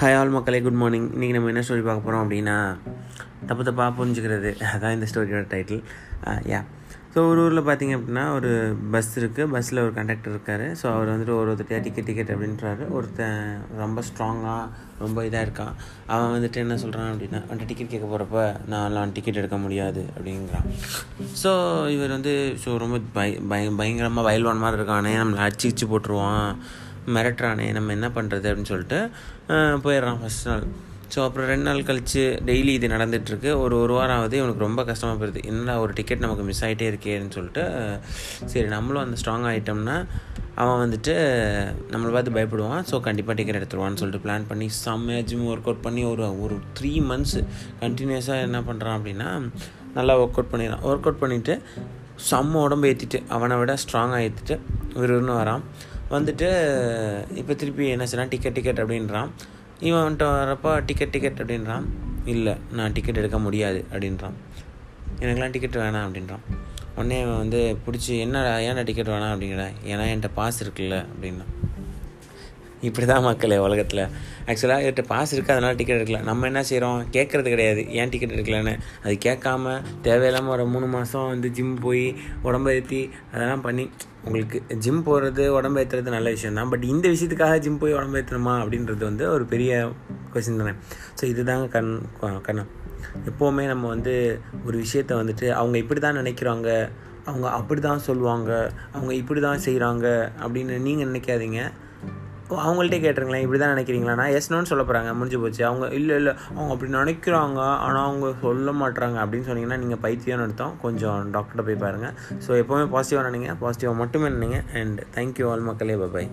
Hi all மக்களே good morning இன்றைக்கி நம்ம என்ன ஸ்டோரி பார்க்க போகிறோம் அப்படின்னா தப்பு தப்பாக புரிஞ்சுக்கிறது. அதான் இந்த ஸ்டோரியோட டைட்டில் யா ஸோ ஒரு ஊரில் பார்த்தீங்க அப்படின்னா ஒரு பஸ் இருக்குது பஸ்ஸில் ஒரு கண்டக்டர் இருக்கார். ஸோ அவர் வந்துட்டு ஒரு ஒருத்தர் டிக்கெட் டிக்கெட் அப்படின்றாரு. ஒருத்தன் ரொம்ப ஸ்ட்ராங்காக ரொம்ப இதாக இருக்கான். அவன் வந்துட்டு என்ன சொல்கிறான் அப்படின்னா வந்துட்டு டிக்கெட் கேட்க போகிறப்ப நான்லாம் டிக்கெட் எடுக்க முடியாது அப்படிங்கிறான். ஸோ இவர் வந்து ஸோ ரொம்ப பய பய பயங்கரமாக வயல்வான் மாதிரி இருக்கானே நம்மளை அடிச்சு இச்சு போட்டுருவான். மிரட்டுறானே நம்ம என்ன பண்ணுறது அப்படின்னு சொல்லிட்டு போயிடுறான் ஃபஸ்ட் நாள். ஸோ அப்புறம் ரெண்டு நாள் கழித்து டெய்லி இது நடந்துகிட்ருக்கு ஒரு ஒரு வாரம் ஆகுது இவனுக்கு ரொம்ப கஷ்டமாக போயிடுது என்னடா ஒரு டிக்கெட் நமக்கு மிஸ் ஆகிட்டே இருக்கேன்னு சொல்லிட்டு சரி நம்மளும் அந்த ஸ்ட்ராங் ஆகிட்டோம்னா அவன் வந்துட்டு நம்மளை பார்த்து பயப்படுவான். ஸோ கண்டிப்பாக டிக்கெட் எடுத்துருவான்னு சொல்லிட்டு பிளான் பண்ணி செம்மையாக ஜிம் ஒர்க் அவுட் பண்ணி ஒரு ஒரு த்ரீ மந்த்ஸ் கண்டினியூஸாக என்ன பண்ணுறான் அப்படின்னா நல்லா ஒர்க் அவுட் பண்ணிடுறான். ஒர்க் அவுட் பண்ணிவிட்டு செம்ம உடம்பு ஏற்றிட்டு அவனை விட ஸ்ட்ராங் ஏற்றிட்டு விறுவிறுன்னு வரான். வந்துட்டு இப்போ திருப்பி என்ன செய்யலாம் டிக்கெட் டிக்கெட் அப்படின்றான். இவன் வந்துட்டு வரப்போ டிக்கெட் டிக்கெட் அப்படின்றான். இல்லை நான் டிக்கெட் எடுக்க முடியாது அப்படின்றான். எனக்கெலாம் டிக்கெட் வேணாம் அப்படின்றான். உடனே வந்து பிடிச்சி என்னடா ஏன்டா டிக்கெட் வேணாம் அப்படிங்கிற? ஏன்னா என்கிட்ட பாஸ் இருக்குல்ல அப்படின்னா. இப்படி தான் மக்களே உலகத்தில். ஆக்சுவலாக இவர்கிட்ட பாஸ் இருக்குது அதனால் டிக்கெட் எடுக்கல. நம்ம என்ன செய்கிறோம் கேட்குறது கிடையாது. ஏன் டிக்கெட் எடுக்கலன்னு? அது கேட்காம தேவையில்லாமல் ஒரு மூணு மாதம் வந்து ஜிம் போய் உடம்பு ஏற்றி அதெல்லாம் பண்ணி உங்களுக்கு ஜிம் போகிறது உடம்பு ஏற்றுறது நல்ல விஷயம் தான். பட் இந்த விஷயத்துக்காக ஜிம் போய் உடம்பு ஏற்றணுமா அப்படின்றது வந்து ஒரு பெரிய கொஸ்டின் தானே. ஸோ இதுதாங்க கண் கண்ணம். எப்போவுமே நம்ம வந்து ஒரு விஷயத்த வந்துட்டு அவங்க இப்படி தான் நினைக்கிறாங்க அவங்க அப்படி தான் சொல்லுவாங்க அவங்க இப்படி தான் செய்கிறாங்க அப்படின்னு நீங்கள் நினைக்காதீங்க. அவங்கள்ட்டே கேட்டுருங்களேன் இப்படி தான் நினைக்கிறீங்களா? நான் எஸ்னோன்னு சொல்ல போகிறாங்க முடிஞ்சு போச்சு. அவங்க இல்லை இல்லை அவங்க அப்படி நினைக்கிறாங்க ஆனால் அவங்க சொல்ல மாட்டுறாங்க அப்படின்னு சொன்னீங்கன்னா நீங்கள் பைத்தியம்னு அர்த்தம். கொஞ்சம் டாக்டர்கிட்ட போய் பாருங்கள் ஸோ எப்போவுமே பாசிட்டிவாக நினைங்க. பாசிட்டிவாக மட்டுமே நினைங்க. அண்ட் தேங்க்யூ ஆல் மக்களே. பாய்